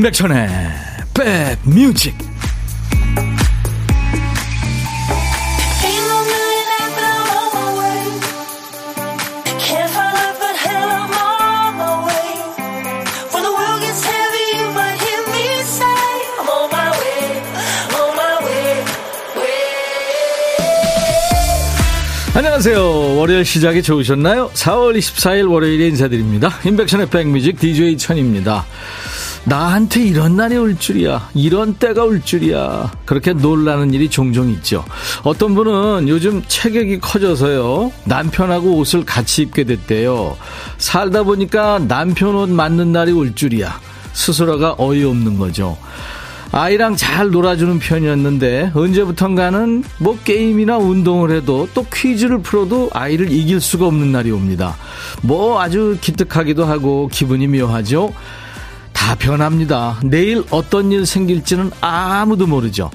임백천의 백뮤직 안녕하세요. 월요일 시작이 좋으셨나요? 4월 24일 월요일에 인사드립니다. 임백천의 백뮤직 DJ 천입니다. 나한테 이런 날이 올 줄이야. 이런 때가 올 줄이야. 그렇게 놀라는 일이 종종 있죠. 어떤 분은 요즘 체격이 커져서요. 남편하고 옷을 같이 입게 됐대요. 살다 보니까 남편 옷 맞는 날이 올 줄이야. 스스로가 어이없는 거죠. 아이랑 잘 놀아주는 편이었는데 언제부턴가는 뭐 게임이나 운동을 해도 또 퀴즈를 풀어도 아이를 이길 수가 없는 날이 옵니다. 뭐 아주 기특하기도 하고 기분이 묘하죠. 다 변합니다. 내일 어떤 일 생길지는 아무도 모르죠.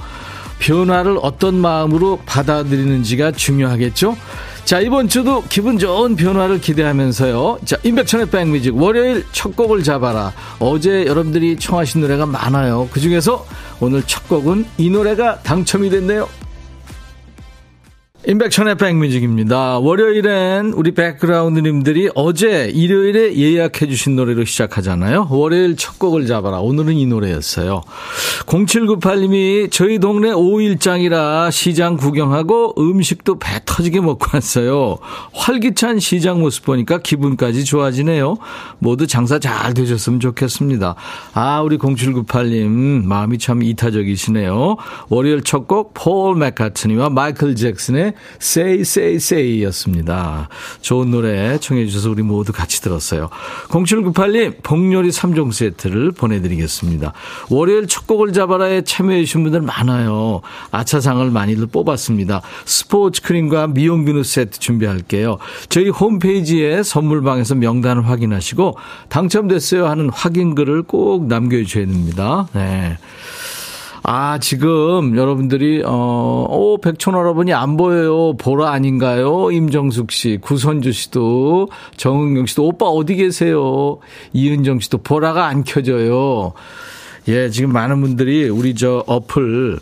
변화를 어떤 마음으로 받아들이는지가 중요하겠죠? 자, 이번 주도 기분 좋은 변화를 기대하면서요. 자, 임백천의 백뮤직 월요일 첫 곡을 잡아라. 어제 여러분들이 청하신 노래가 많아요. 그 중에서 오늘 첫 곡은 이 노래가 당첨이 됐네요. 인백천의 백뮤직입니다. 월요일엔 우리 백그라운드님들이 어제 일요일에 예약해 주신 노래로 시작하잖아요. 월요일 첫 곡을 잡아라. 오늘은 이 노래였어요. 0798님이 저희 동네 5일장이라 시장 구경하고 음식도 배 터지게 먹고 왔어요. 활기찬 시장 모습 보니까 기분까지 좋아지네요. 모두 장사 잘 되셨으면 좋겠습니다. 아, 우리 0798님 마음이 참 이타적이시네요. 월요일 첫 곡 폴 맥카트니와 마이클 잭슨의 Say Say Say였습니다. 좋은 노래 청해 주셔서 우리 모두 같이 들었어요. 0798님 복요리 3종 세트를 보내드리겠습니다. 월요일 첫 곡을 잡아라에 참여해 주신 분들 많아요. 아차상을 많이들 뽑았습니다. 스포츠 크림과 미용 비누 세트 준비할게요. 저희 홈페이지에 선물방에서 명단을 확인하시고 당첨됐어요 하는 확인글을 꼭 남겨주셔야 됩니다. 네. 아, 지금 여러분들이, 어, 오, 백촌 여러분이 안 보여요. 보라 아닌가요? 임정숙 씨, 구선주 씨도, 정은경 씨도, 오빠 어디 계세요? 이은정 씨도 보라가 안 켜져요. 예, 지금 많은 분들이 우리 저 어플,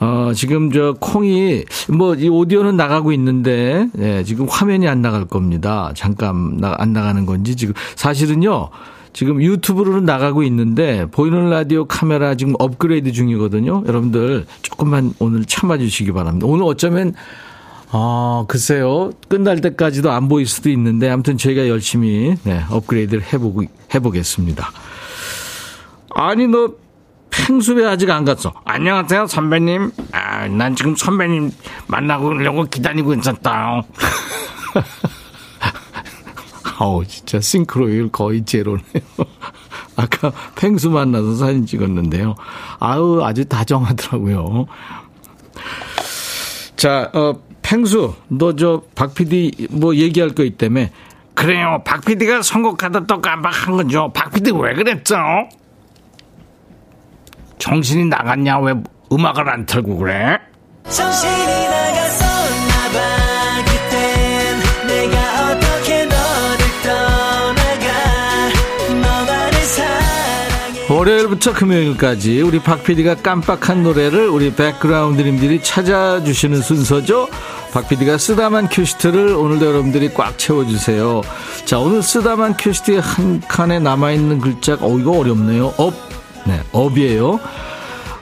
어, 지금 저 콩이, 뭐, 이 오디오는 나가고 있는데, 예, 지금 화면이 안 나갈 겁니다. 잠깐 나, 안 나가는 건지 지금. 사실은요, 지금 유튜브로는 나가고 있는데 보이는 라디오 카메라 지금 업그레이드 중이거든요. 여러분들 조금만 오늘 참아주시기 바랍니다. 오늘 어쩌면 아, 글쎄요. 끝날 때까지도 안 보일 수도 있는데 아무튼 저희가 열심히 네, 업그레이드를 해보고 해보겠습니다. 아니 너 펭수배 아직 안 갔어. 안녕하세요 선배님. 아, 난 지금 선배님 만나고 기다리고 있었다. 아우, 진짜 싱크로율 거의 제로네요. 아까 펭수 만나서 사진 찍었는데요. 아우, 아주 다정하더라고요. 자, 어, 펭수, 너 저 박 PD 뭐 얘기할 거 있다며. 그래요. 박 PD가 선곡하다 또 깜빡한 거죠. 박 PD 왜 그랬죠? 정신이 나갔냐? 왜 음악을 안 틀고 그래? 정신이 월요일부터 금요일까지 우리 박 PD가 깜빡한 노래를 우리 백그라운드님들이 찾아주시는 순서죠. 박 PD가 쓰다만 큐시트를 오늘도 여러분들이 꽉 채워주세요. 자, 오늘 쓰다만 큐시트에 한 칸에 남아있는 글자가, 어, 이거 어렵네요. 업. 네, 업이에요.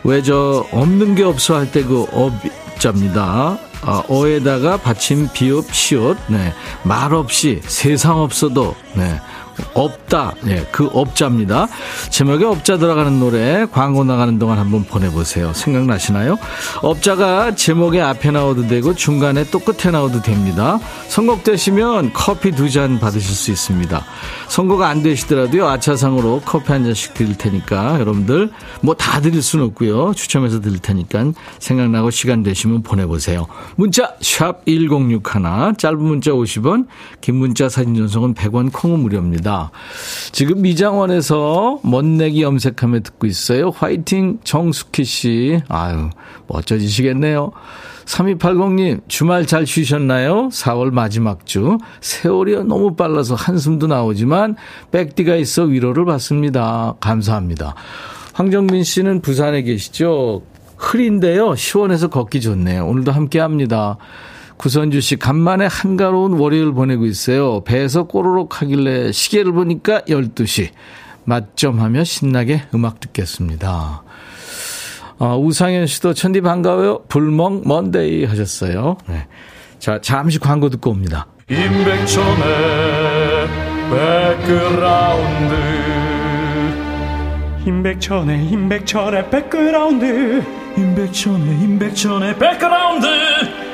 왜 저 없는 게 없어 할 때 그 업자입니다. 어, 어에다가 받침 비읍 시옷. 네. 말 없이 세상 없어도 네. 없다. 예, 그 업자입니다. 제목에 업자 들어가는 노래 광고 나가는 동안 한번 보내보세요. 생각나시나요? 업자가 제목에 앞에 나오도 되고 중간에 또 끝에 나오도 됩니다. 선곡되시면 커피 두 잔 받으실 수 있습니다. 선곡 안 되시더라도요. 아차상으로 커피 한 잔씩 드릴 테니까 여러분들 뭐 다 드릴 수는 없고요. 추첨해서 드릴 테니까 생각나고 시간 되시면 보내보세요. 문자 샵 1061, 짧은 문자 50원, 긴 문자 사진 전송은 100원 콩은 무료입니다. 감사합니다. 지금 미장원에서 멋내기 염색하며 듣고 있어요. 화이팅 정숙희 씨. 아유, 멋져지시겠네요. 3280님, 주말 잘 쉬셨나요? 4월 마지막 주. 세월이 너무 빨라서 한숨도 나오지만, 백디가 있어 위로를 받습니다. 감사합니다. 황정민 씨는 부산에 계시죠? 흐린데요. 시원해서 걷기 좋네요. 오늘도 함께 합니다. 구선주 씨, 간만에 한가로운 월요일 보내고 있어요. 배에서 꼬르륵 하길래 시계를 보니까 12시. 맛점 하며 신나게 음악 듣겠습니다. 어, 우상현 씨도 천디 반가워요. 불멍 Monday 하셨어요. 네. 자, 잠시 광고 듣고 옵니다. 임백천의 백그라운드 임백천의 임백천의 백그라운드 임백천의 임백천의 백그라운드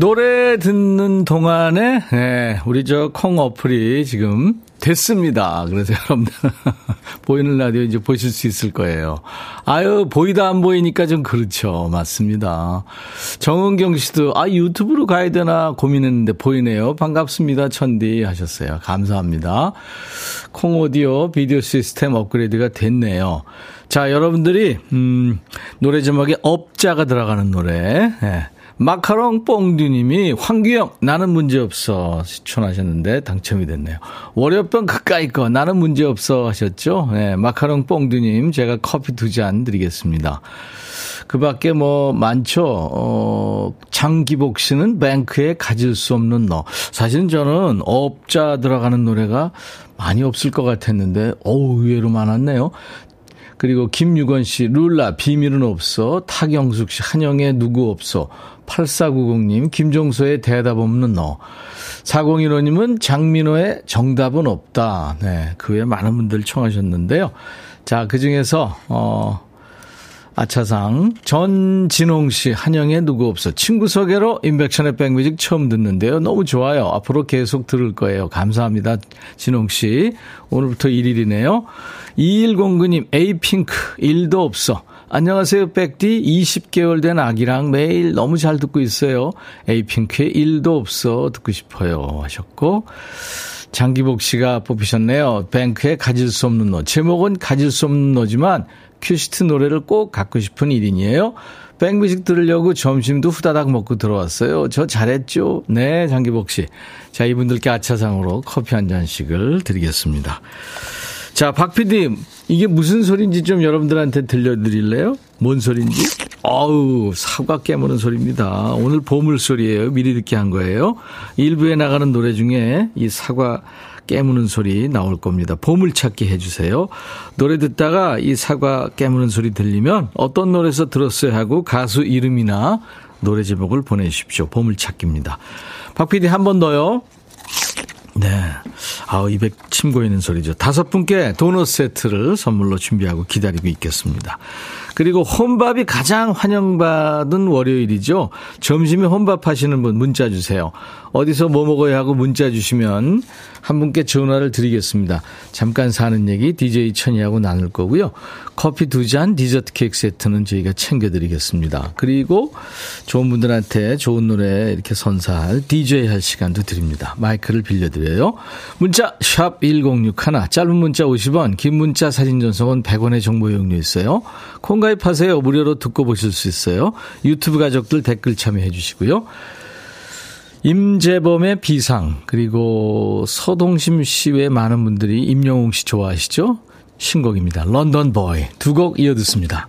노래 듣는 동안에 네, 우리 저 콩 어플이 지금 됐습니다. 그래서 여러분들 보이는 라디오 이제 보실 수 있을 거예요. 아유 보이다 안 보이니까 좀 그렇죠. 맞습니다. 정은경 씨도 아 유튜브로 가야 되나 고민했는데 보이네요. 반갑습니다. 천디 하셨어요. 감사합니다. 콩 오디오 비디오 시스템 업그레이드가 됐네요. 자 여러분들이 음 노래 제목에 업자가 들어가는 노래. 네. 마카롱 뽕듀님이 황규영 나는 문제없어 추천하셨는데 당첨이 됐네요. 월요병 가까이 거 나는 문제없어 하셨죠. 네, 마카롱 뽕듀님 제가 커피 두 잔 드리겠습니다. 그 밖에 뭐 많죠. 어, 장기복 씨는 뱅크에 가질 수 없는 너. 사실은 저는 업자 들어가는 노래가 많이 없을 것 같았는데 어우 의외로 많았네요. 그리고 김유건 씨, 룰라, 비밀은 없어. 타경숙 씨, 한영의 누구 없어. 8490님, 김종서의 대답 없는 너. 4015님은 장민호의 정답은 없다. 네, 그 외에 많은 분들 청하셨는데요. 자, 그 중에서, 어, 아차상 전진홍 씨 한영의 누구 없어 친구 소개로 인백션의 백뮤직 처음 듣는데요. 너무 좋아요. 앞으로 계속 들을 거예요. 감사합니다. 진홍 씨. 오늘부터 1일이네요. 2109님 에이핑크 1도 없어. 안녕하세요, 백디. 20개월 된 아기랑 매일 너무 잘 듣고 있어요. 에이핑크의 1도 없어 듣고 싶어요. 하셨고. 장기복 씨가 뽑히셨네요. 뱅크의 가질 수 없는 너. 제목은 가질 수 없는 너지만 큐시트 노래를 꼭 갖고 싶은 1인이에요. 백뮤직 들으려고 점심도 후다닥 먹고 들어왔어요. 저 잘했죠? 네, 장기복 씨. 자, 이분들께 아차상으로 커피 한 잔씩을 드리겠습니다. 자, 박 PD, 이게 무슨 소리인지 좀 여러분들한테 들려드릴래요? 뭔 소리인지? 어우, 사과 깨무는 소리입니다. 오늘 보물 소리예요. 미리 듣게 한 거예요. 일부에 나가는 노래 중에 이 사과 깨무는 소리 나올 겁니다. 보물찾기 해주세요. 노래 듣다가 이 사과 깨무는 소리 들리면 어떤 노래에서 들었어요 하고 가수 이름이나 노래 제목을 보내주십시오. 보물찾기입니다. 박 PD 한 번 더요. 네. 아우, 200 침 고이는 소리죠. 다섯 분께 도넛 세트를 선물로 준비하고 기다리고 있겠습니다. 그리고 혼밥이 가장 환영받은 월요일이죠. 점심에 혼밥 하시는 분 문자 주세요. 어디서 뭐 먹어야 하고 문자 주시면 한 분께 전화를 드리겠습니다. 잠깐 사는 얘기 DJ 천이하고 나눌 거고요. 커피 두 잔, 디저트 케이크 세트는 저희가 챙겨드리겠습니다. 그리고 좋은 분들한테 좋은 노래 이렇게 선사할 DJ 할 시간도 드립니다. 마이크를 빌려드려요. 문자 샵 1061, 짧은 문자 50원, 긴 문자 사진 전송은 100원의 정보 이용료 있어요. 콩 가입하세요. 무료로 듣고 보실 수 있어요. 유튜브 가족들 댓글 참여해 주시고요. 임재범의 비상 그리고 서동심 씨외 많은 분들이 임영웅 씨 좋아하시죠? 신곡입니다. London Boy 두 곡 이어 듣습니다.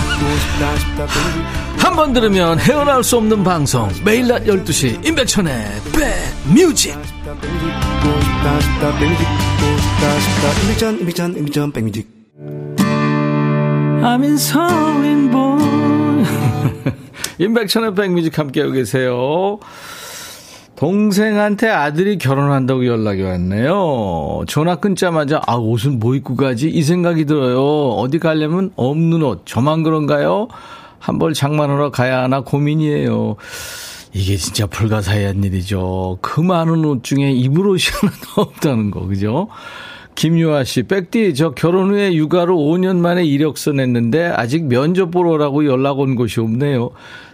한 번 들으면 헤어나올 수 없는 방송. 매일 낮 12시 임백천의 백뮤직. 임백천의 백뮤직 함께하고 계세요 동생한테 아들이 결혼한다고 연락이 왔네요. 전화 끊자마자 아 옷은 뭐 입고 가지 이 생각이 들어요. 어디 가려면 없는 옷 저만 그런가요? 한벌 장만하러 가야 하나 고민이에요. 이게 진짜 불가사의한 일이죠. 그 많은 옷 중에 입을 옷이 하나도 없다는 거 그죠? 김유아 씨, 백디, 저 결혼 후에 육아로 5년 만에 이력서 냈는데 아직 면접 보러 오라고 연락 온 곳이 없네요.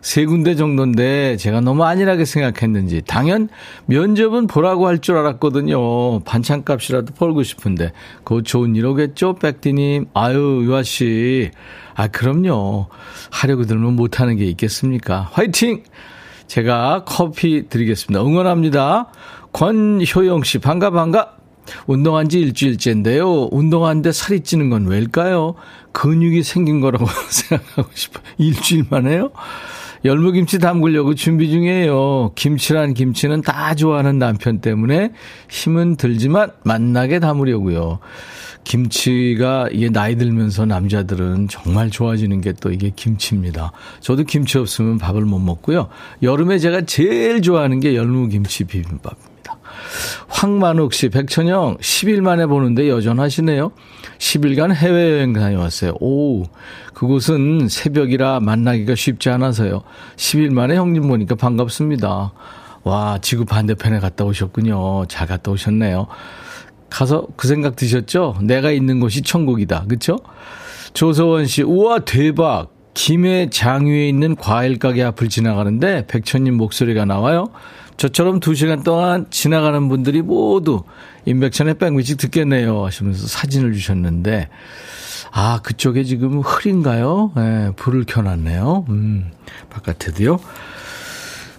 세 군데 정도인데 제가 너무 안일하게 생각했는지 당연 면접은 보라고 할 줄 알았거든요. 반찬값이라도 벌고 싶은데 그거 좋은 일 오겠죠, 백디님? 아유, 유아 씨. 아, 그럼요. 하려고 들면 못하는 게 있겠습니까? 화이팅! 제가 커피 드리겠습니다. 응원합니다. 권효영 씨, 반가, 반가. 운동한 지 일주일째인데요. 운동하는데 살이 찌는 건 왜일까요? 근육이 생긴 거라고 생각하고 싶어요. 일주일 만에요? 열무김치 담그려고 준비 중이에요. 김치란 김치는 다 좋아하는 남편 때문에 힘은 들지만 맛나게 담으려고요. 김치가 이게 나이 들면서 남자들은 정말 좋아지는 게 또 이게 김치입니다. 저도 김치 없으면 밥을 못 먹고요. 여름에 제가 제일 좋아하는 게 열무김치 비빔밥입니다. 황만욱 씨, 백천영, 10일 만에 보는데 여전하시네요. 10일간 해외여행 다녀왔어요. 오, 그곳은 새벽이라 만나기가 쉽지 않아서요. 10일 만에 형님 보니까 반갑습니다. 와, 지구 반대편에 갔다 오셨군요. 잘 갔다 오셨네요. 가서 그 생각 드셨죠? 내가 있는 곳이 천국이다. 그쵸? 조서원 씨, 우와, 대박. 김해 장위에 있는 과일 가게 앞을 지나가는데 백천님 목소리가 나와요. 저처럼 두 시간 동안 지나가는 분들이 모두 임백천의 백뮤직 듣겠네요 하시면서 사진을 주셨는데 아 그쪽에 지금 흐린가요? 네, 불을 켜놨네요. 음, 바깥에도요.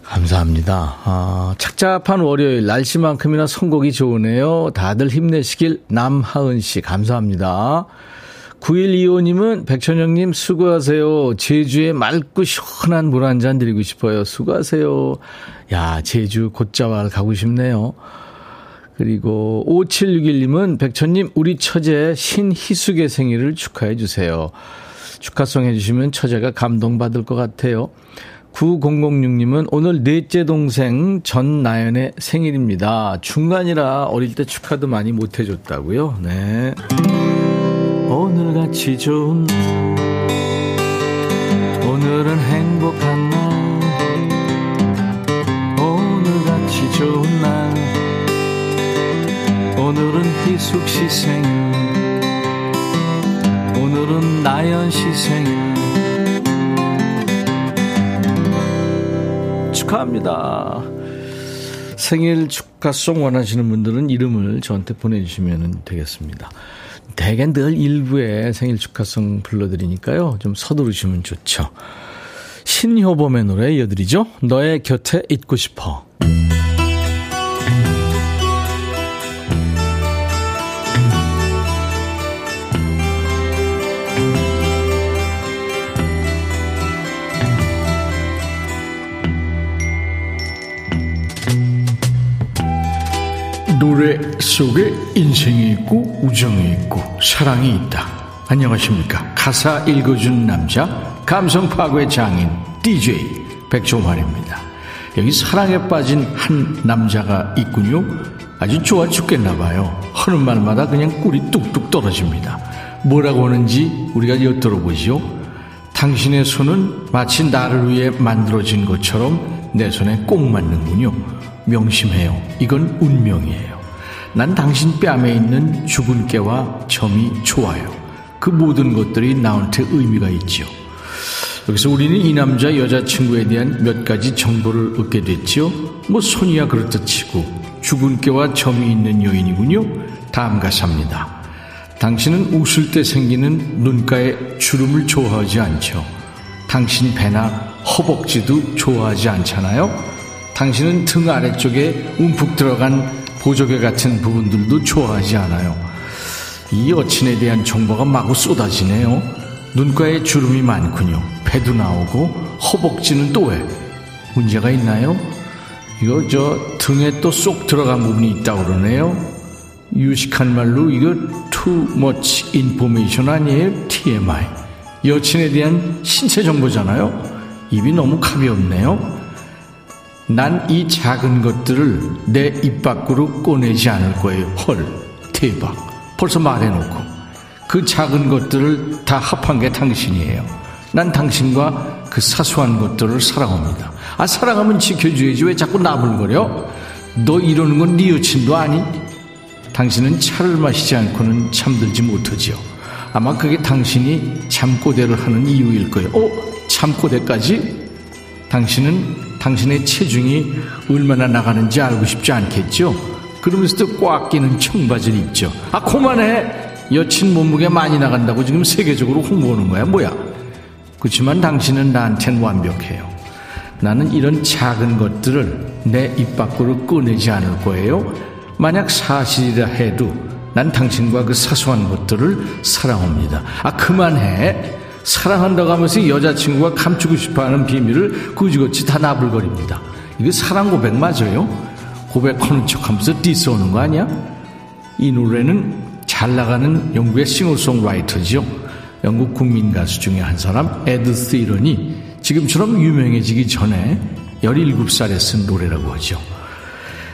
감사합니다. 아, 착잡한 월요일 날씨만큼이나 선곡이 좋으네요. 다들 힘내시길 남하은 씨 감사합니다. 9125님은 백천영님 수고하세요. 제주에 맑고 시원한 물 한 잔 드리고 싶어요. 수고하세요. 야, 제주 곧자왈 가고 싶네요. 그리고 5761님은 백천님 우리 처제 신희숙의 생일을 축하해 주세요. 축하송 해주시면 처제가 감동받을 것 같아요. 9006님은 오늘 넷째 동생 전나연의 생일입니다. 중간이라 어릴 때 축하도 많이 못 해줬다고요. 네. 오늘같이 좋은 오늘은 행복한 날. 오늘같이 좋은 날. 오늘은 희숙 씨 생일. 오늘은 나연 씨 생일. 축하합니다. 생일 축하송 원하시는 분들은 이름을 저한테 보내주시면 되겠습니다. 대개 늘 일부에 생일 축하송 불러드리니까요. 좀 서두르시면 좋죠. 신효범의 노래 이어드리죠. 너의 곁에 있고 싶어. 노래 속에 인생이 있고 우정이 있고 사랑이 있다. 안녕하십니까. 가사 읽어준 남자 감성 파괴 장인 DJ 백종환입니다. 여기 사랑에 빠진 한 남자가 있군요. 아주 좋아 죽겠나 봐요. 하는 말마다 그냥 꿀이 뚝뚝 떨어집니다. 뭐라고 하는지 우리가 엿들어보죠. 당신의 손은 마치 나를 위해 만들어진 것처럼 내 손에 꼭 맞는군요. 명심해요. 이건 운명이에요. 난 당신 뺨에 있는 죽은 깨와 점이 좋아요. 그 모든 것들이 나한테 의미가 있지요. 여기서 우리는 이 남자 여자친구에 대한 몇 가지 정보를 얻게 됐지요. 뭐 손이야 그렇다 치고 죽은 깨와 점이 있는 여인이군요. 다음 가사입니다. 당신은 웃을 때 생기는 눈가에 주름을 좋아하지 않죠. 당신 배나 허벅지도 좋아하지 않잖아요. 당신은 등 아래쪽에 움푹 들어간 보조개 같은 부분들도 좋아하지 않아요. 이 여친에 대한 정보가 마구 쏟아지네요. 눈가에 주름이 많군요. 배도 나오고 허벅지는 또 왜? 문제가 있나요? 이거 저 등에 또 쏙 들어간 부분이 있다고 그러네요. 유식한 말로 이거 too much information 아니에요? TMI. 여친에 대한 신체 정보잖아요. 입이 너무 가볍네요. 난 이 작은 것들을 내 입 밖으로 꺼내지 않을 거예요. 헐, 대박. 벌써 말해놓고. 그 작은 것들을 다 합한 게 당신이에요. 난 당신과 그 사소한 것들을 사랑합니다. 아, 사랑하면 지켜줘야지. 왜 자꾸 나불거려? 너 이러는 건 네 여친도 아니? 당신은 차를 마시지 않고는 잠들지 못하지요. 아마 그게 당신이 잠꼬대를 하는 이유일 거예요. 어? 잠꼬대까지? 당신은 당신의 체중이 얼마나 나가는지 알고 싶지 않겠죠? 그러면서도 꽉 끼는 청바지를 입죠. 아, 그만해! 여친 몸무게 많이 나간다고 지금 세계적으로 홍보하는 거야. 뭐야? 그렇지만 당신은 나한텐 완벽해요. 나는 이런 작은 것들을 내 입 밖으로 꺼내지 않을 거예요. 만약 사실이라 해도 난 당신과 그 사소한 것들을 사랑합니다. 아, 그만해. 사랑한다고 하면서 여자친구가 감추고 싶어 하는 비밀을 그지같이 다 나불거립니다. 이거 사랑 고백 맞아요? 고백하는 척 하면서 디스오는 거 아니야? 이 노래는 잘 나가는 영국의 싱어송라이터죠. 영국 국민 가수 중에 한 사람 에드 스티런이 지금처럼 유명해지기 전에 17살에 쓴 노래라고 하죠.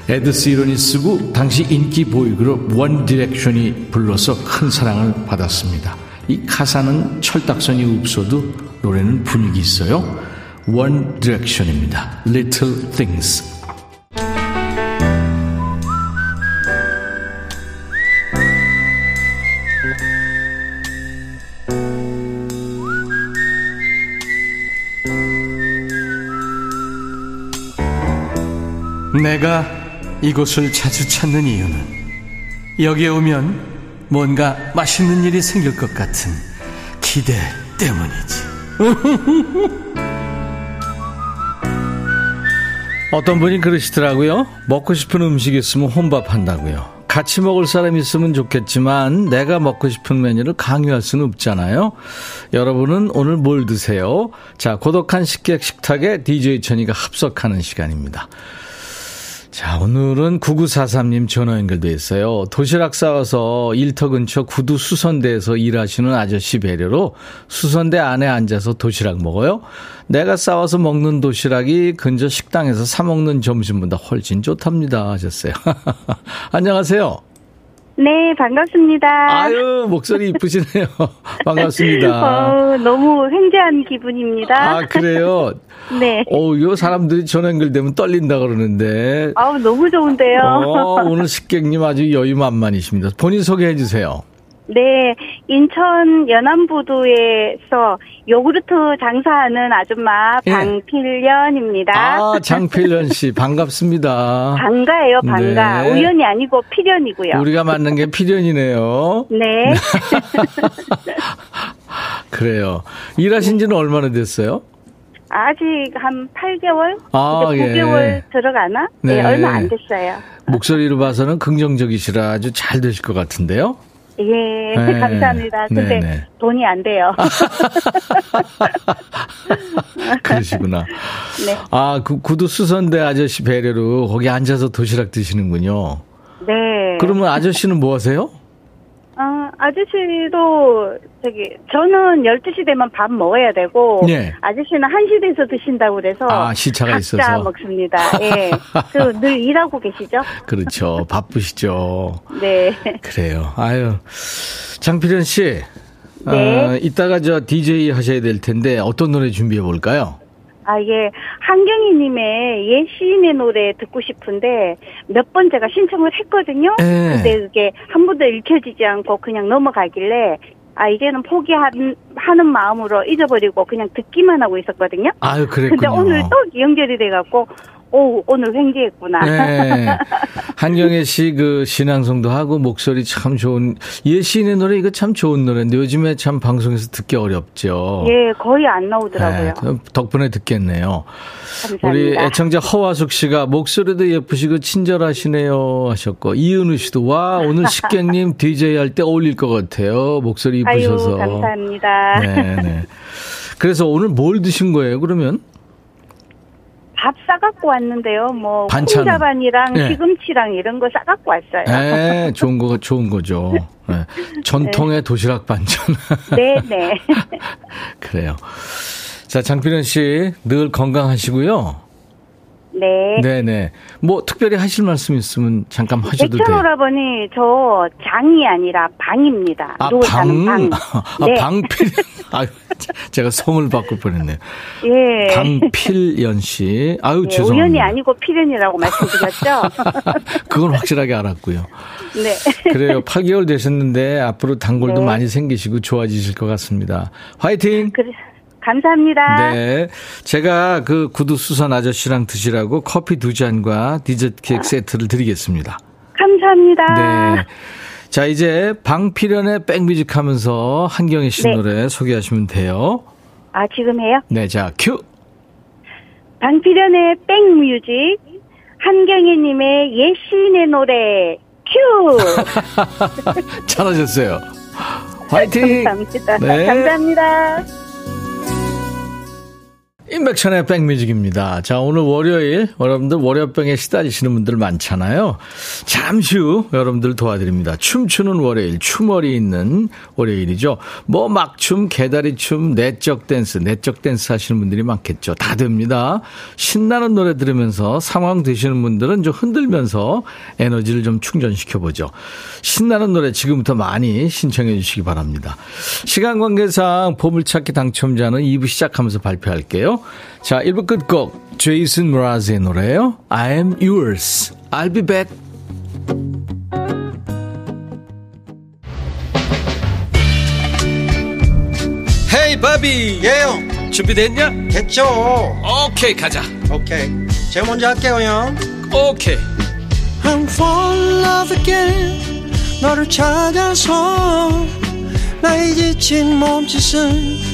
에드 시런이 쓰고 당시 인기 보이그룹 원 디렉션이 불러서 큰 사랑을 받았습니다. 이 가사는 철딱서니 없어도 노래는 분위기 있어요. 원 디렉션입니다. Little Things. 내가 이곳을 자주 찾는 이유는 여기에 오면 뭔가 맛있는 일이 생길 것 같은 기대 때문이지. 어떤 분이 그러시더라고요. 먹고 싶은 음식 있으면 혼밥한다고요. 같이 먹을 사람 있으면 좋겠지만 내가 먹고 싶은 메뉴를 강요할 수는 없잖아요. 여러분은 오늘 뭘 드세요? 자, 고독한 식객 식탁에 DJ 천이가 합석하는 시간입니다. 자, 오늘은 9943님 전화 연결돼 있어요. 도시락 싸와서 일터 근처 구두 수선대에서 일하시는 아저씨 배려로 수선대 안에 앉아서 도시락 먹어요. 내가 싸와서 먹는 도시락이 근처 식당에서 사먹는 점심보다 훨씬 좋답니다. 하셨어요. 안녕하세요. 네, 반갑습니다. 아유, 목소리 이쁘시네요. 반갑습니다. 어, 너무 횡재한 기분입니다. 아, 그래요? 네. 어, 요 사람들이 전화 연결되면 떨린다 그러는데. 아우, 너무 좋은데요. 어, 오늘 식객님 아주 여유 만만이십니다. 본인 소개해 주세요. 네, 인천 연안부두에서 요구르트 장사하는 아줌마 예. 방필련입니다. 아, 장필련 씨, 반갑습니다. 반가예요, 반가. 네. 우연이 아니고 필연이고요. 우리가 만난 게 필연이네요. 네. 그래요. 일하신 지는 얼마나 됐어요? 아직 한 8개월? 아, 이제 9개월 예. 들어가나? 네. 네. 얼마 안 됐어요. 목소리로 봐서는 긍정적이시라 아주 잘 되실 것 같은데요. 예, 네. 감사합니다. 근데 네, 네. 돈이 안 돼요. 그러시구나. 네. 아, 그 구두 수선대 아저씨 배려로 거기 앉아서 도시락 드시는군요. 네. 그러면 아저씨는 뭐 하세요? 어, 아저씨도 저기 저는 12시 되면 밥 먹어야 되고 네. 아저씨는 1시 돼서 드신다고 그래서 아, 시차가 있어서. 먹습니다. 예. 그늘 일하고 계시죠? 그렇죠. 바쁘시죠. 네. 그래요. 아유. 장필현 씨. 네. 어, 이따가 저 DJ 하셔야 될 텐데 어떤 노래 준비해 볼까요? 아, 예. 한경희님의 옛 시인의 노래 듣고 싶은데 몇 번 제가 신청을 했거든요. 네. 근데 그게 한 번도 읽혀지지 않고 그냥 넘어가길래 아, 이제는 포기하는 하는 마음으로 잊어버리고 그냥 듣기만 하고 있었거든요. 아유, 근데 그랬군요. 오늘 또 연결이 돼갖고 오 오늘 횡재했구나. 네. 한경애 씨그 신앙송도 하고 목소리 참 좋은 예 시인의 노래 이거 참 좋은 노래인데 요즘에 참 방송에서 듣기 어렵죠. 예, 거의 안 나오더라고요. 네, 덕분에 듣겠네요. 감사합니다. 우리 애청자 허화숙 씨가 목소리도 예쁘시고 친절하시네요 하셨고 이은우 씨도 와 오늘 식객님 DJ 할 때 어울릴 것 같아요. 목소리 아유, 이쁘셔서. 감사합니다. 네, 네. 그래서 오늘 뭘 드신 거예요? 그러면 밥 싸갖고 왔는데요. 뭐 반찬은? 콩자반이랑 네. 시금치랑 이런 거 싸갖고 왔어요. 네, 좋은 거 좋은 거죠. 네. 전통의 도시락 반찬. 네, 네. 그래요. 자, 장필현 씨 늘 건강하시고요. 네. 네네. 뭐 특별히 하실 말씀 있으면 잠깐 하셔도 돼요. 백천오라버니 저 장이 아니라 방입니다. 아, 노 방. 방. 아, 네. 방필. 아, 제가 성을 바꿀 뻔했네요. 예. 방필연 씨. 아유, 예, 죄송합니다. 우연이 아니고 필연이라고 말씀드렸죠. 그건 확실하게 알았고요. 네. 그래요. 8개월 되셨는데 앞으로 단골도 네. 많이 생기시고 좋아지실 것 같습니다. 화이팅! 그래. 감사합니다. 네. 제가 그 구두 수선 아저씨랑 드시라고 커피 두 잔과 디저트 케이크 세트를 드리겠습니다. 감사합니다. 네. 자, 이제 방필연의 백뮤직 하면서 한경희 씨 네. 노래 소개하시면 돼요. 아, 지금 해요? 네, 자, 큐! 방필연의 백뮤직, 한경애님의 옛 시인의 노래, 큐! 잘하셨어요. 화이팅! 감사합니다. 네. 감사합니다. 임백천의 백뮤직입니다. 자, 오늘 월요일, 여러분들 월요병에 시달리시는 분들 많잖아요. 잠시 후 여러분들 도와드립니다. 춤추는 월요일, 춤월이 있는 월요일이죠. 뭐 막춤, 개다리춤, 내적 댄스, 내적 댄스 하시는 분들이 많겠죠. 다 됩니다. 신나는 노래 들으면서 상황 되시는 분들은 좀 흔들면서 에너지를 좀 충전시켜보죠. 신나는 노래 지금부터 많이 신청해 주시기 바랍니다. 시간 관계상 보물찾기 당첨자는 2부 시작하면서 발표할게요. 자, 1부 끝곡 제이슨 브라즈의 노래예요. I'm yours. I'll be back. 헤이 바비 예요 준비됐냐? 됐죠 오케이 가자 오케이 제가 먼저 할게요 형 오케이 I'm fall in love again 너를 찾아서 나의 지친 몸짓은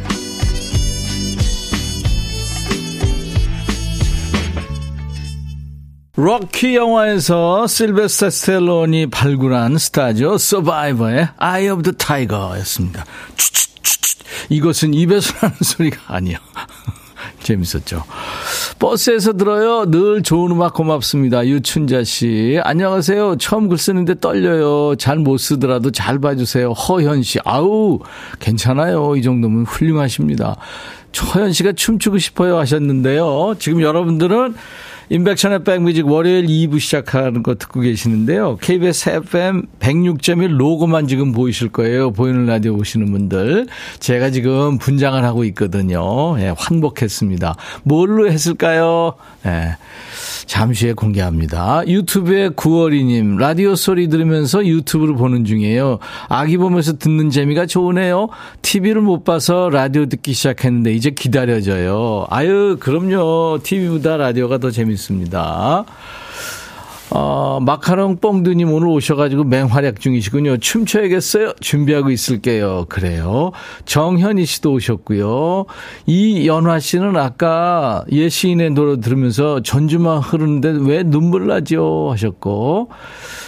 럭키 영화에서 실베스타 스텔론이 발굴한 스타죠. 서바이버의 of the Tiger였습니다. 추추추추. 이것은 입에서 나는 소리가 아니야. 재밌었죠. 버스에서 들어요. 늘 좋은 음악 고맙습니다. 유춘자 씨. 안녕하세요. 처음 글 쓰는데 떨려요. 잘 못 쓰더라도 잘 봐주세요. 허현 씨. 아우, 괜찮아요. 이 정도면 훌륭하십니다. 허현 씨가 춤추고 싶어요 하셨는데요. 지금 여러분들은 인백션의 백뮤직 월요일 2부 시작하는 거 듣고 계시는데요. KBS FM 106.1 로고만 지금 보이실 거예요. 보이는 라디오 보시는 분들. 제가 지금 분장을 하고 있거든요. 예, 환복했습니다. 뭘로 했을까요? 예. 잠시 후에 공개합니다. 유튜브에 9월이님, 라디오 소리 들으면서 유튜브를 보는 중이에요. 아기 보면서 듣는 재미가 좋으네요. TV를 못 봐서 라디오 듣기 시작했는데 이제 기다려져요. 아유, 그럼요. TV보다 라디오가 더 재밌 습니다. 어, 마카롱 뽕드님 오늘 오셔가지고 맹활약 중이시군요. 춤춰야겠어요? 준비하고 있을게요. 그래요. 정현희 씨도 오셨고요. 이연화 씨는 아까 예 시인의 노래 들으면서 전주만 흐르는데 왜 눈물 나죠? 하셨고.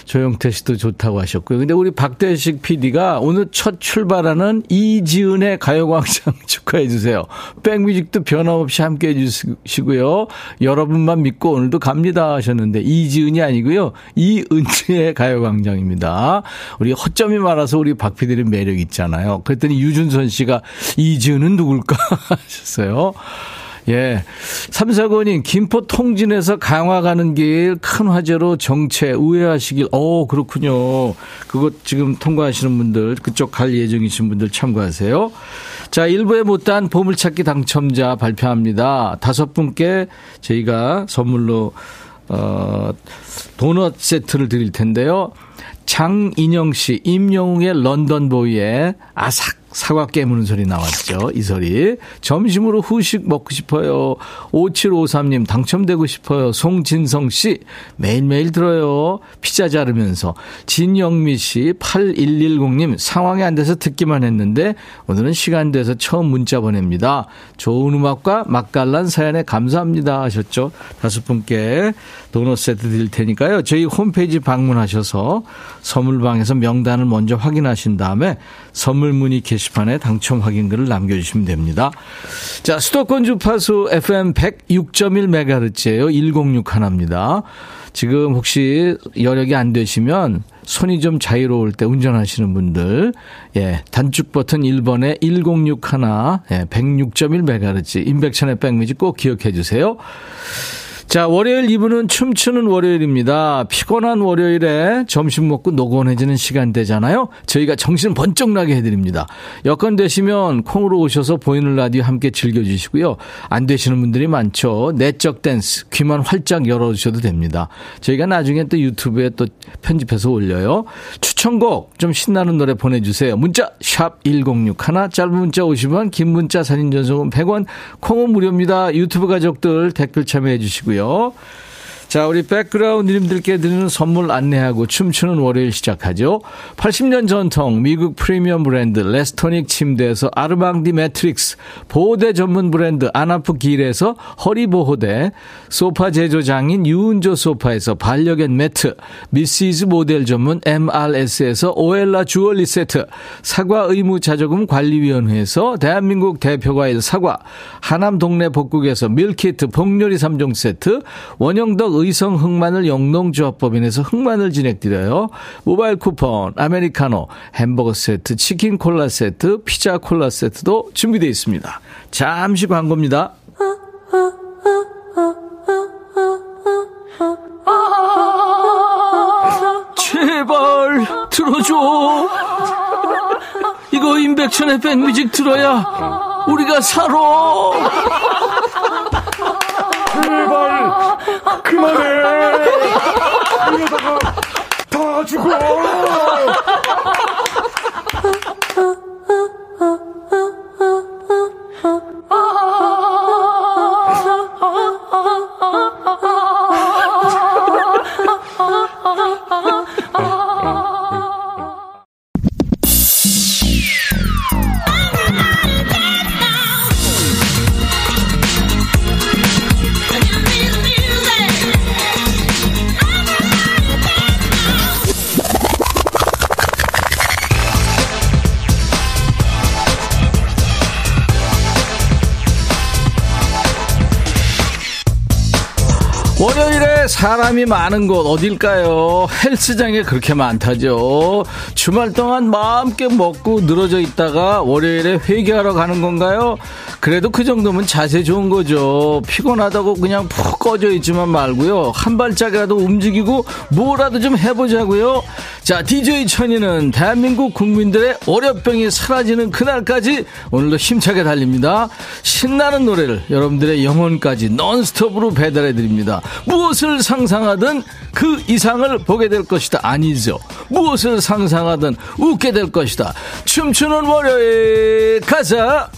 조영태 씨도 좋다고 하셨고요. 근데 우리 박대식 PD가 오늘 첫 출발하는 이지은의 가요광장 축하해 주세요. 백뮤직도 변함없이 함께 해 주시고요. 여러분만 믿고 오늘도 갑니다 하셨는데 이지은이 아니 고요. 이은지의 가요광장입니다. 우리 허점이 많아서 우리 박 PD는 매력 있잖아요. 그랬더니 유준선 씨가 이지은은 누굴까 하셨어요. 예. 삼사건님, 김포 통진에서 강화 가는 길 큰 화재로 정체, 우회하시길. 어 그렇군요. 그것 지금 통과하시는 분들, 그쪽 갈 예정이신 분들 참고하세요. 자, 1부에 못한 보물찾기 당첨자 발표합니다. 다섯 분께 저희가 선물로, 어, 도넛 세트를 드릴 텐데요. 장인영 씨, 임영웅의 런던 보이에 아삭 사과 깨무는 소리 나왔죠. 이 소리. 점심으로 후식 먹고 싶어요. 5753님 당첨되고 싶어요. 송진성 씨 매일매일 들어요. 피자 자르면서. 진영미 씨 8110님 상황이 안 돼서 듣기만 했는데 오늘은 시간 돼서 처음 문자 보냅니다. 좋은 음악과 맛깔난 사연에 감사합니다 하셨죠. 다섯 분께 도넛 세트 드릴 테니까요. 저희 홈페이지 방문하셔서 선물방에서 명단을 먼저 확인하신 다음에 선물 문의 게시판에 당첨 확인글을 남겨주시면 됩니다. 자, 수도권 주파수 FM 106.1MHz예요. 106 하나입니다. 지금 혹시 여력이 안 되시면 손이 좀 자유로울 때 운전하시는 분들, 예, 단축 버튼 1번에 106 하나, 예, 106.1MHz, 임백천의 백미지 꼭 기억해 주세요. 자, 월요일 2부는 춤추는 월요일입니다. 피곤한 월요일에 점심 먹고 노곤해지는 시간 되잖아요. 저희가 정신 번쩍 나게 해드립니다. 여건 되시면 콩으로 오셔서 보이는 라디오 함께 즐겨주시고요. 안 되시는 분들이 많죠. 내적 댄스 귀만 활짝 열어주셔도 됩니다. 저희가 나중에 또 유튜브에 또 편집해서 올려요. 추천곡 좀 신나는 노래 보내주세요. 문자 샵 1061, 짧은 문자 50원, 긴 문자 사진 전송은 100원, 콩은 무료입니다. 유튜브 가족들 댓글 참여해 주시고요. 주시고요. 자, 우리 백그라운드님들께 드리는 선물 안내하고 춤추는 월요일 시작하죠. 80년 전통 미국 프리미엄 브랜드 레스토닉 침대에서 아르망디 매트릭스, 보호대 전문 브랜드 아나프 길에서 허리 보호대, 소파 제조장인 유운조 소파에서 반려견 매트, 미시즈 모델 전문 MRS에서 오엘라 주얼리 세트, 사과 의무 자조금 관리위원회에서 대한민국 대표과일 사과, 하남 동네 복국에서 밀키트 복요리 3종 세트, 원형덕 의성 흑마늘 영농조합법인에서 흑마늘 진액 드려요. 모바일 쿠폰, 아메리카노, 햄버거 세트, 치킨 콜라 세트, 피자 콜라 세트도 준비되어 있습니다. 잠시 광고입니다. 제발 들어줘. 이거 임백천의 백뮤직 들어야 우리가 살아. 제발 그만해. 이러다가 다 죽어 사람이 많은 곳 어딜까요? 헬스장에 그렇게 많다죠. 주말 동안 마음껏 먹고 늘어져 있다가 월요일에 회개하러 가는 건가요? 그래도 그 정도면 자세 좋은 거죠. 피곤하다고 그냥 푹 꺼져 있지만 말고요. 한 발짝이라도 움직이고 뭐라도 좀 해보자고요. 자, DJ 천이는 대한민국 국민들의 월요병이 사라지는 그날까지 오늘도 힘차게 달립니다. 신나는 노래를 여러분들의 영혼까지 넌스톱으로 배달해 드립니다. 무엇을 상상하든 그 이상을 보게 될 것이다. 아니죠. 무엇을 상상하든 웃게 될 것이다. 춤추는 월요일 가자.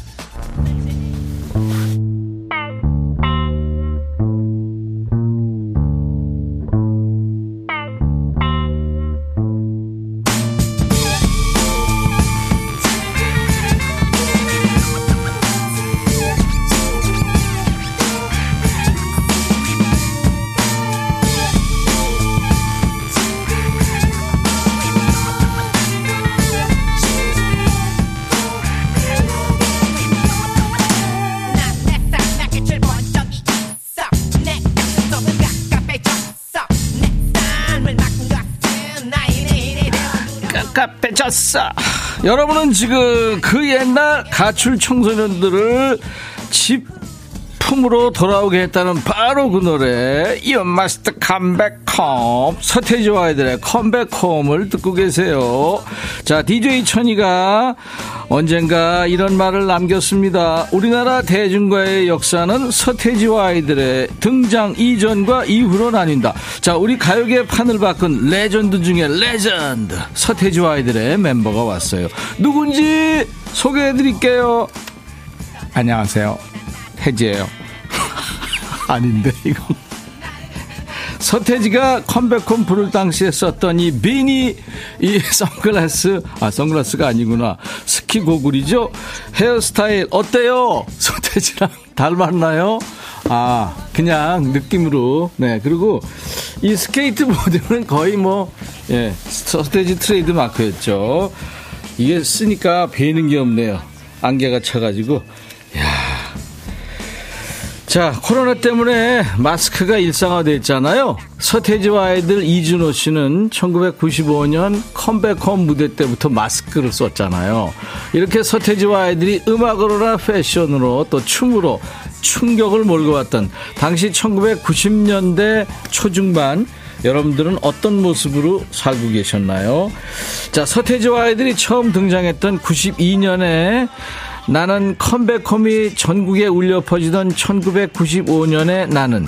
여러분은 지금 그 옛날 가출 청소년들을 집 품으로 돌아오게 했다는 바로 그 노래 You Must Come Back Home. 서태지와 아이들의 Come Back Home을 듣고 계세요. 자 DJ 천이가 언젠가 이런 말을 남겼습니다. 우리나라 대중가요의 역사는 서태지와 아이들의 등장 이전과 이후로 나뉜다. 자 우리 가요계 판을 바꾼 레전드 중에 레전드 서태지와 아이들의 멤버가 왔어요. 누군지 소개해 드릴게요. 안녕하세요. 태지예요. 아닌데 이거 서태지가 Come Back Home 부를 당시에 썼던 이 비니 이 선글라스 아 선글라스가 아니구나. 스키 고글이죠? 헤어스타일 어때요? 서태지랑 닮았나요? 아 그냥 느낌으로. 네 그리고 이 스케이트보드는 거의 뭐 예 서태지 트레이드 마크였죠. 이게 쓰니까 베이는 게 없네요. 안개가 차가지고 자, 코로나 때문에 마스크가 일상화됐잖아요. 서태지와 아이들 이주노 씨는 1995년 Come Back Home 무대 때부터 마스크를 썼잖아요. 이렇게 서태지와 아이들이 음악으로나 패션으로 또 춤으로 충격을 몰고 왔던 당시 1990년대 초중반 여러분들은 어떤 모습으로 살고 계셨나요? 자, 서태지와 아이들이 처음 등장했던 92년에 나는 컴백홈이 전국에 울려 퍼지던 1995년의 나는.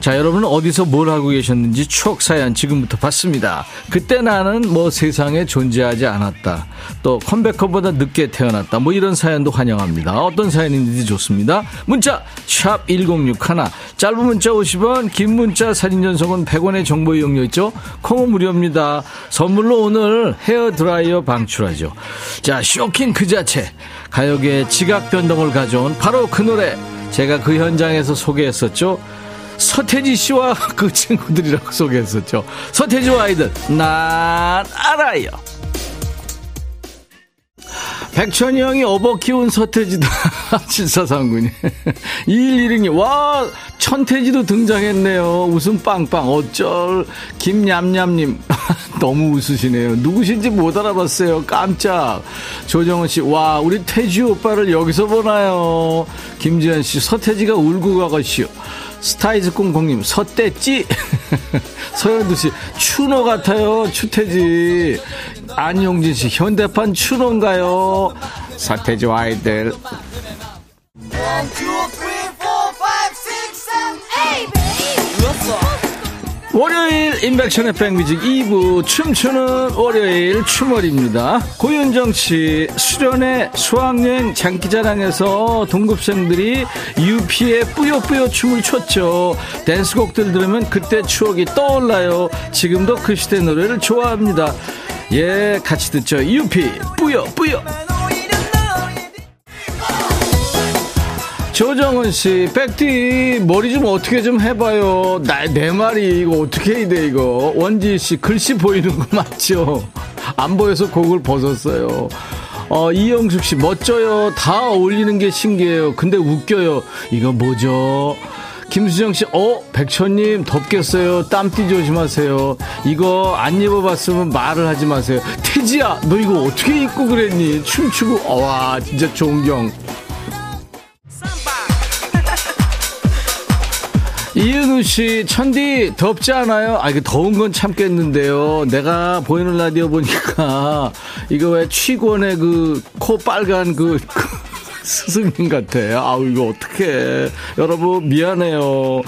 자, 여러분은 어디서 뭘 하고 계셨는지 추억 사연 지금부터 받습니다. 그때 나는 뭐 세상에 존재하지 않았다. 또 컴백홈보다 늦게 태어났다. 뭐 이런 사연도 환영합니다. 어떤 사연인지 좋습니다. 문자 샵 1061. 짧은 문자 50원, 긴 문자 사진 전송은 100원의 정보 이용료 있죠? 콩은 무료입니다. 선물로 오늘 헤어 드라이어 방출하죠. 자, 쇼킹 그 자체. 가요계의 지각 변동을 가져온 바로 그 노래 제가 그 현장에서 소개했었죠. 서태지 씨와 그 친구들이라고 소개했었죠. 서태지와 아이들 난 알아요. 백천이 형이 업어 키운 서태지다. 7439님. 2116님, 와, 천태지도 등장했네요. 웃음 빵빵. 어쩔. 김냠냠님. 너무 웃으시네요. 누구신지 못 알아봤어요. 깜짝. 조정은 씨, 와, 우리 태지 오빠를 여기서 보나요? 김지현 씨, 서태지가 울고 가거시오. 스타이즈 꽁꽁님, 서태지? 서현두 씨, 추노 같아요, 추태지. 안용진 씨, 현대판 추노인가요? 서태지와 아이들. 월요일 인백션의 백뮤직 2부 춤추는 월요일 춤월입니다. 고윤정 씨 수련회 수학여행 장기자랑에서 동급생들이 유피의 뿌요뿌요 춤을 췄죠. 댄스곡들 들으면 그때 추억이 떠올라요. 지금도 그 시대 노래를 좋아합니다. 예, 같이 듣죠. 유피 뿌요뿌요. 조정은 씨, 백디 머리 좀 어떻게 좀 해봐요. 나 내 말이 이거 어떻게 해야 돼 이거. 원지 씨 글씨 보이는 거 맞죠? 안 보여서 곡을 벗었어요. 어, 이영숙 씨 멋져요. 다 어울리는 게 신기해요. 근데 웃겨요. 이거 뭐죠? 김수정 씨, 어, 백천님 덥겠어요. 땀띠 조심하세요. 이거 안 입어봤으면 말을 하지 마세요. 태지야, 너 이거 어떻게 입고 그랬니? 춤추고, 어, 와, 진짜 존경. 이은우 씨, 천디 덥지 않아요? 아, 이거 더운 건 참겠는데요. 내가 보이는 라디오 보니까 이거 왜 취권의 그 코 빨간 그, 그 스승님 같아. 아우, 이거 어떡해. 여러분, 미안해요.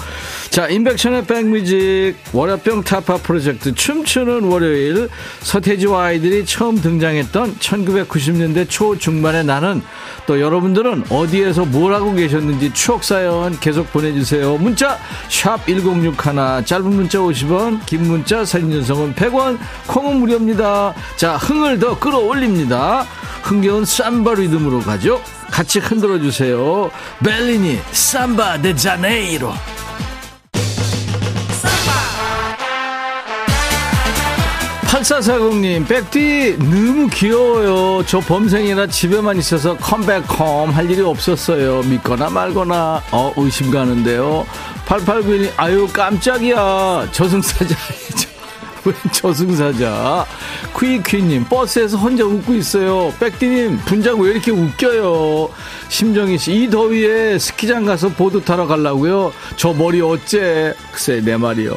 자, 인백션의 백뮤직 월요병 타파 프로젝트 춤추는 월요일 서태지와 아이들이 처음 등장했던 1990년대 초중반의 나는 또 여러분들은 어디에서 뭘 하고 계셨는지 추억 사연 계속 보내주세요. 문자 샵 1061, 짧은 문자 50원, 긴 문자 사진 전송은 100원, 콩은 무료입니다. 자, 흥을 더 끌어올립니다. 흥겨운 삼바 리듬으로 가죠. 같이 흔들어 주세요. 벨리니 삼바 데 자네이로. 팔사사공님, 백디 너무 귀여워요. 저 범생이나 집에만 있어서 컴백홈 할 일이 없었어요. 믿거나 말거나, 어, 의심 가는데요. 8891님, 아유, 깜짝이야. 저승사자. 왜 저승사자. 퀴퀴님, 버스에서 혼자 웃고 있어요. 백디님, 분장 왜 이렇게 웃겨요? 심정희 씨, 이 더위에 스키장 가서 보드 타러 가려고요? 저 머리 어째? 글쎄, 내 말이요.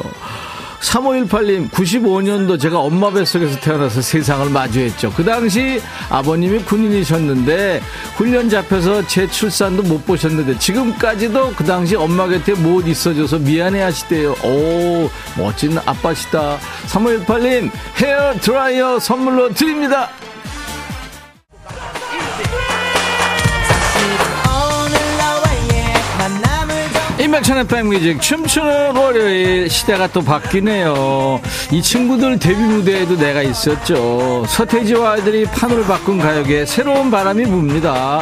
3518님, 95년도 제가 엄마 뱃속에서 태어나서 세상을 마주했죠. 그 당시 아버님이 군인이셨는데, 훈련 잡혀서 제 출산도 못 보셨는데, 지금까지도 그 당시 엄마 곁에 못 있어줘서 미안해 하시대요. 오, 멋진 아빠시다. 3518님, 헤어 드라이어 선물로 드립니다. 인백천의 백뮤직. 춤추는 월요일 시대가 또 바뀌네요. 이 친구들 데뷔 무대에도 내가 있었죠. 서태지와 아이들이 판을 바꾼 가요계에 새로운 바람이 붑니다.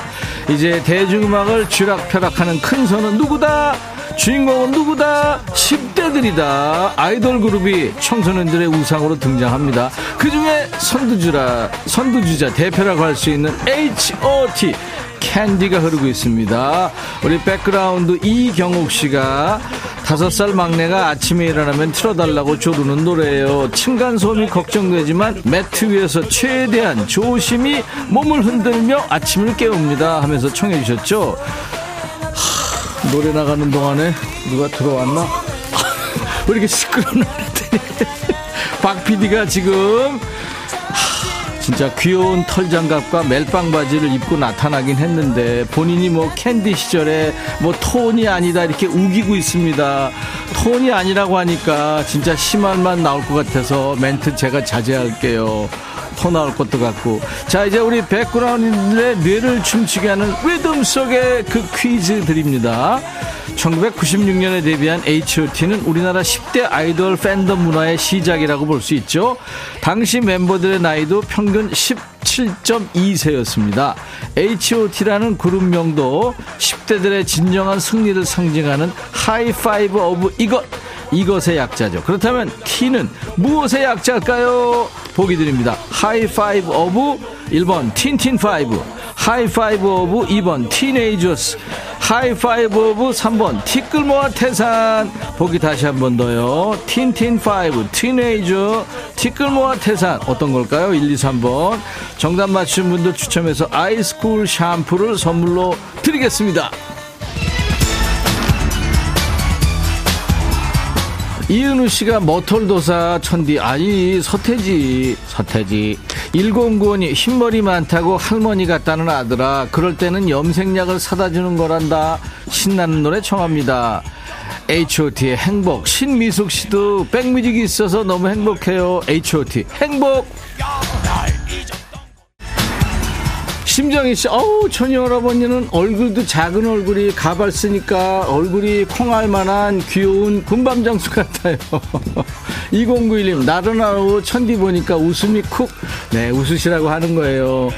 이제 대중음악을 쥐락펴락하는 큰 손은 누구다 주인공은 누구다 10대들이다 아이돌 그룹이 청소년들의 우상으로 등장합니다 그 중에 선두주라 선두주자 대표라고 할 수 있는 H.O.T 캔디가 흐르고 있습니다. 우리 백그라운드 이경옥 씨가 다섯 살 막내가 아침에 일어나면 틀어달라고 조르는 노래예요. 층간소음이 걱정되지만 매트 위에서 최대한 조심히 몸을 흔들며 아침을 깨웁니다 하면서 청해 주셨죠. 하, 노래 나가는 동안에 누가 들어왔나? 왜 이렇게 시끄러운데? 박 PD가 지금 진짜 귀여운 털장갑과 멜빵 바지를 입고 나타나긴 했는데 본인이 뭐 캔디 시절에 뭐 토니안이다 이렇게 우기고 있습니다. 토니안이라고 하니까 진짜 심한 말만 나올 것 같아서 멘트 제가 자제할게요. 토 나올 것도 같고. 자, 이제 우리 백그라운드의 뇌를 춤추게 하는 리듬 속의 그 퀴즈 드립니다. 1996년에 데뷔한 H.O.T는 우리나라 10대 아이돌 팬덤 문화의 시작이라고 볼 수 있죠. 당시 멤버들의 나이도 평균 17.2세였습니다. H.O.T라는 그룹명도 10대들의 진정한 승리를 상징하는 High Five of 이것. 이것의 약자죠. 그렇다면 T는 무엇의 약자일까요? 보기 드립니다. High Five of 1번 틴틴파이브 High Five of 2번 Teenagers High Five of 3번 티끌모아 태산. 보기 다시 한 번 더요. 틴틴파이브 Teenager 티끌모아 태산. 어떤 걸까요? 1, 2, 3번. 정답 맞춘 분들 추첨해서 아이스쿨 샴푸를 선물로 드리겠습니다 이은우 씨가 머털도사 천디. 아니 서태지 서태지. 1095님 흰머리 많다고 할머니 같다는 아들아. 그럴 때는 염색약을 사다 주는 거란다. 신나는 노래 청합니다. H.O.T의 행복. 신미숙 씨도 백뮤직이 있어서 너무 행복해요. H.O.T 행복 심정희 씨, 어우, 천희 할아버니는 얼굴도 작은 얼굴이 가발 쓰니까 얼굴이 콩알 만한 귀여운 군밤 장수 같아요. 2091님, 나른하고 천디 보니까 웃음이 쿡. 네, 웃으시라고 하는 거예요.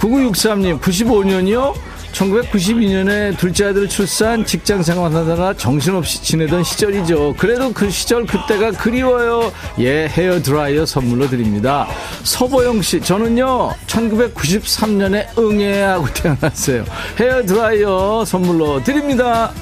9963님, 95년이요? 1992년에 둘째 아들 출산 직장 생활하다가 정신없이 지내던 시절이죠. 그래도 그 시절 그때가 그리워요. 예, 헤어 드라이어 선물로 드립니다. 서보영 씨, 저는요, 1993년에 응애하고 태어났어요. 헤어 드라이어 선물로 드립니다.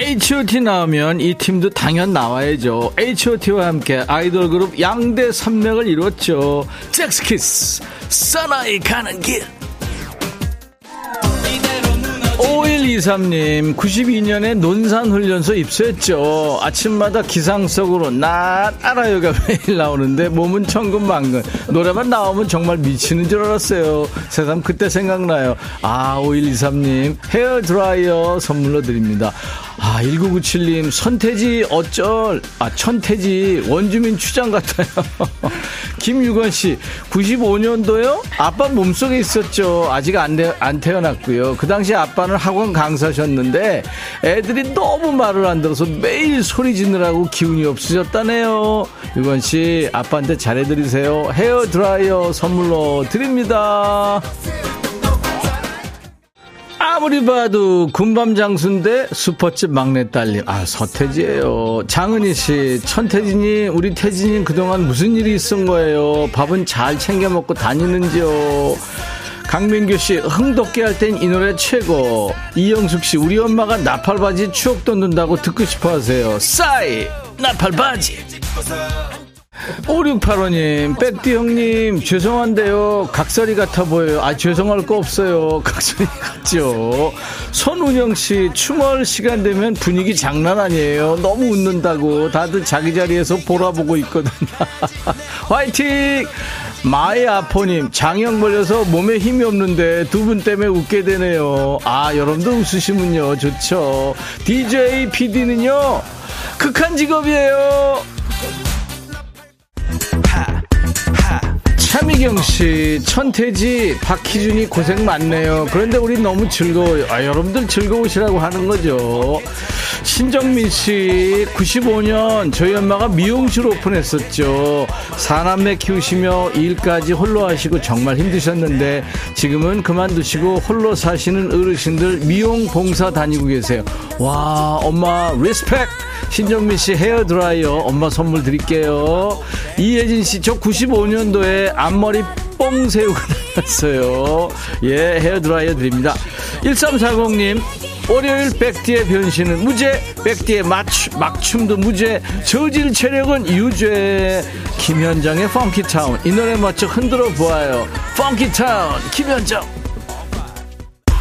H.O.T 나오면 이 팀도 당연 나와야죠. H.O.T와 함께 아이돌 그룹 양대 산맥을 이뤘죠. 잭스키스, 사나이 가는 길. 5123님, 92년에 논산훈련소 입소했죠. 아침마다 기상 속으로 나 알아요가 매일 나오는데 몸은 천근만근. 노래만 나오면 정말 미치는 줄 알았어요. 새삼 그때 생각나요. 아, 5123님, 헤어 드라이어 선물로 드립니다. 아, 1997님, 선태지 어쩔, 아, 천태지 원주민 추장 같아요. 김유건 씨, 95년도요? 아빠 몸속에 있었죠. 아직 안, 되, 안 태어났고요. 그 당시 아빠 는 학원 강사셨는데 애들이 너무 말을 안 들어서 매일 소리 지느라고 기운이 없으셨다네요. 유건 씨, 아빠한테 잘해드리세요. 헤어 드라이어 선물로 드립니다. 아무리 봐도 군밤 장수인데 슈퍼집 막내 딸님 아 서태지예요 장은희 씨 천태진이 우리 태진이 그동안 무슨 일이 있은 거예요 밥은 잘 챙겨 먹고 다니는지요 강민규 씨, 흥돋게 할 땐 이 노래 최고. 이영숙 씨, 우리 엄마가 나팔바지 추억 돋는다고 듣고 싶어 하세요. 싸이! 나팔바지! 5685님, 백디 형님, 죄송한데요. 각설이 같아 보여요. 아, 죄송할 거 없어요. 각설이 같죠. 손운영 씨, 추멀 시간 되면 분위기 장난 아니에요. 너무 웃는다고. 다들 자기 자리에서 보라보고 있거든요. 화이팅! 마이 아포님, 장염 걸려서 몸에 힘이 없는데 두 분 때문에 웃게 되네요. 아, 여러분도 웃으시면요. 좋죠. DJ PD는요, 극한 직업이에요. 차미경 씨, 천태지, 박희준이 고생 많네요. 그런데 우리 너무 즐거워요. 아, 여러분들 즐거우시라고 하는 거죠. 신정민 씨, 95년 저희 엄마가 미용실 오픈했었죠. 사남매 키우시며 일까지 홀로 하시고 정말 힘드셨는데 지금은 그만두시고 홀로 사시는 어르신들 미용 봉사 다니고 계세요. 와, 엄마, respect! 신정민 씨 헤어 드라이어 엄마 선물 드릴게요. 이예진 씨, 저 95년도에 앞머리 뽕 세우고 다녔어요. 예, 헤어 드라이어 드립니다. 1340님, 월요일 백디의 변신은 무죄, 백디의 맞춤, 막춤도 무죄, 저질 체력은 유죄. 김현정의 펑키타운. 이 노래 맞춰 흔들어 보아요. 펑키타운, 김현정.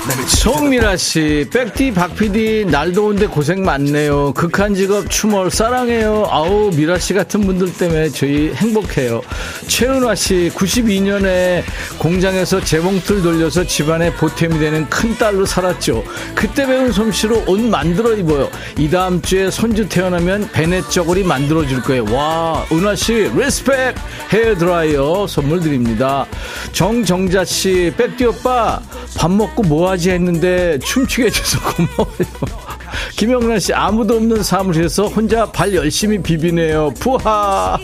송미라 씨, 백디 박PD 날 더운데 고생 많네요. 극한 직업 추몰 사랑해요. 아우 미라 씨 같은 분들 때문에 저희 행복해요. 최은화 씨, 92년에 공장에서 재봉틀 돌려서 집안에 보탬이 되는 큰 딸로 살았죠. 그때 배운 솜씨로 옷 만들어 입어요. 이 다음 주에 손주 태어나면 배냇저고리 만들어 줄 거예요. 와, 은화 씨, respect 헤어 드라이어 선물 드립니다. 정정자 씨, 백디 오빠 밥 먹고 뭐 하지 했는데 춤추게 해줘서 고마워요. 김영란 씨, 아무도 없는 사무실에서 혼자 발 열심히 비비네요. 푸하!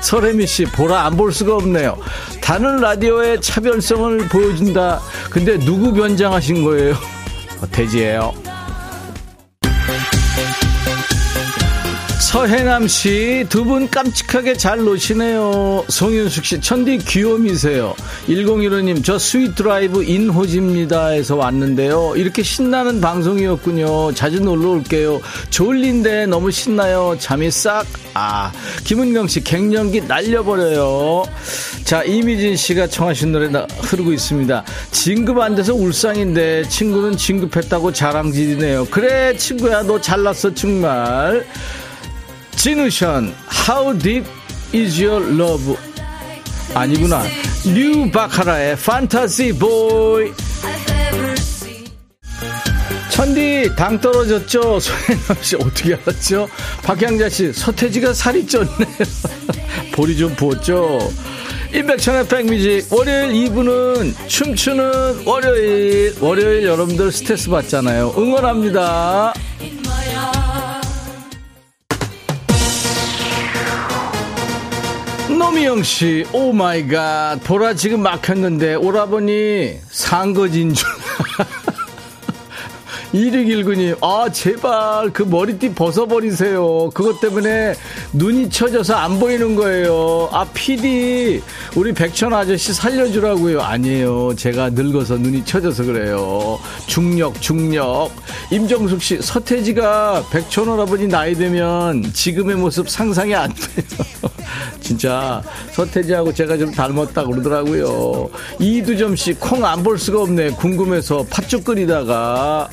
설혜미 씨, 보라 안 볼 수가 없네요. 다른 라디오의 차별성을 보여준다. 근데 누구 변장하신 거예요? 돼지예요. 서해남 씨, 두 분 깜찍하게 잘 노시네요. 송윤숙 씨, 천디 귀요미세요. 1015님, 저 Sweet Drive 인호지입니다. 해서 왔는데요. 이렇게 신나는 방송이었군요. 자주 놀러 올게요. 졸린데 너무 신나요. 잠이 싹. 아, 김은경 씨, 갱년기 날려버려요. 자, 이미진 씨가 청하신 노래 흐르고 있습니다. 진급 안 돼서 울상인데 친구는 진급했다고 자랑질이네요. 그래, 친구야, 너 잘났어, 정말. 지누션 How Deep Is Your Love? 아니구나. New Baccara의 Fantasy Boy 천디 당 떨어졌죠? 소혜남씨 어떻게 알았죠? 박향자씨 서태지가 살이 쪘네요 볼이 좀 부었죠? 임백천의 백뮤직. 월요일 2부는 춤추는 월요일. 월요일 여러분들 스트레스 받잖아요. 응원합니다 노미영 씨, oh my God. 보라 지금 막혔는데 오라버니 상거진 줄. 2619님, 아, 제발 그 머리띠 벗어버리세요. 그것 때문에 눈이 처져서 안 보이는 거예요. 아, PD, 우리 백천 아저씨 살려주라고요. 아니에요. 제가 늙어서 눈이 처져서 그래요. 중력, 중력. 임정숙 씨, 서태지가 백천 할아버지 나이 되면 지금의 모습 상상이 안 돼요. 진짜 서태지하고 제가 좀 닮았다 그러더라고요. 이두점 씨, 콩 안 볼 수가 없네. 궁금해서 팥죽 끓이다가.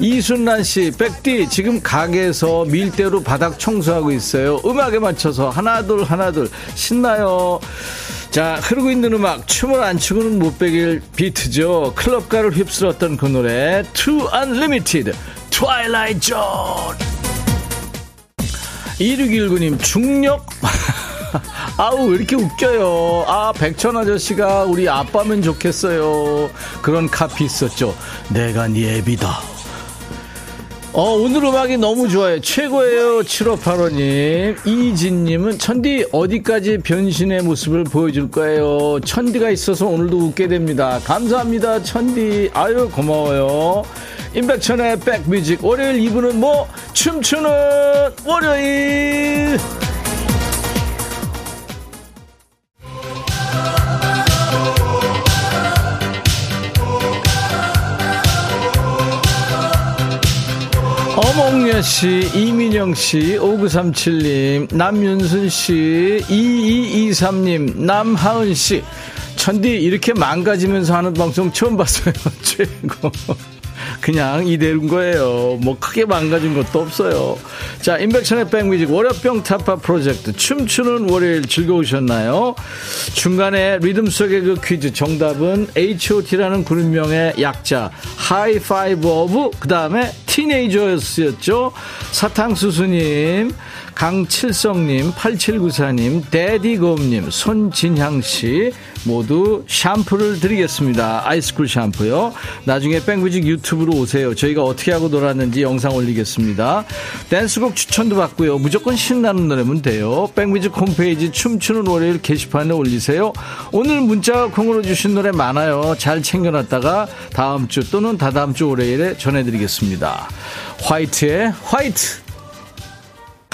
이순란 씨, 백디, 지금 가게에서 밀대로 바닥 청소하고 있어요. 음악에 맞춰서 하나둘, 하나둘. 신나요. 자, 흐르고 있는 음악, 춤을 안 추고는 못 베길 비트죠. 클럽가를 휩쓸었던 그 노래, Too Unlimited, Twilight Zone. 2619님, 중력. 아우, 왜 이렇게 웃겨요. 아, 백천 아저씨가 우리 아빠면 좋겠어요. 그런 카피 있었죠. 내가 네 애비다. 어, 오늘 음악이 너무 좋아요. 최고예요. 7585님. 이진님은 천디 어디까지 변신의 모습을 보여줄 거예요. 천디가 있어서 오늘도 웃게 됩니다. 감사합니다. 천디. 아유, 고마워요. 임백천의 백뮤직. 월요일 2부는 뭐, 춤추는 월요일. 이승려 씨, 이민영 씨, 5937님, 남윤순 씨, 2223님, 남하은 씨. 천디 이렇게 망가지면서 하는 방송 처음 봤어요. 최고. 그냥 이대로인 거예요. 뭐 크게 망가진 것도 없어요. 자, 인백션의 백뮤직 월요병 타파 프로젝트 춤추는 월요일 즐거우셨나요? 중간에 리듬 속의 그 퀴즈 정답은 H.O.T라는 그룹명의 약자 High Five Of 그 다음에 Teenager였죠. 사탕수수님 강칠성님, 8794님, 데디곰님, 손진향씨 모두 샴푸를 드리겠습니다. 아이스쿨 샴푸요. 나중에 백뮤직 유튜브로 오세요. 저희가 어떻게 하고 놀았는지 영상 올리겠습니다. 댄스곡 추천도 받고요. 무조건 신나는 노래면 돼요. 백뮤직 홈페이지 춤추는 월요일 게시판에 올리세요. 오늘 문자 콩으로 주신 노래 많아요. 잘 챙겨놨다가 다음 주 또는 다다음 주 월요일에 전해드리겠습니다. 화이트의 화이트!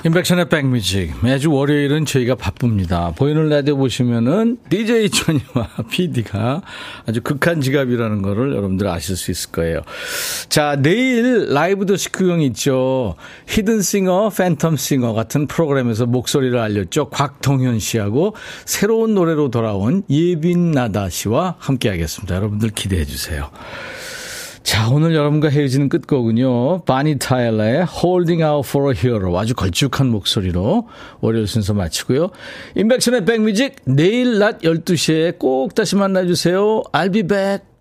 인백션의 백뮤직. 매주 월요일은 저희가 바쁩니다. 보이는 라디오 보시면은 DJ 천이와 PD가 아주 극한 지갑이라는 거를 여러분들 아실 수 있을 거예요. 자, 내일 라이브 더 시크경 있죠. 히든싱어, 팬텀싱어 같은 프로그램에서 목소리를 알렸죠. 곽동현 씨하고 새로운 노래로 돌아온 예빈나다 씨와 함께 하겠습니다. 여러분들 기대해 주세요. 자, 오늘 여러분과 헤어지는 끝곡은요. 바니 타일러의 Holding Out for a Hero. 아주 걸쭉한 목소리로 월요일 순서 마치고요. 인백션의 백뮤직 내일 낮 12시에 꼭 다시 만나주세요. I'll be back.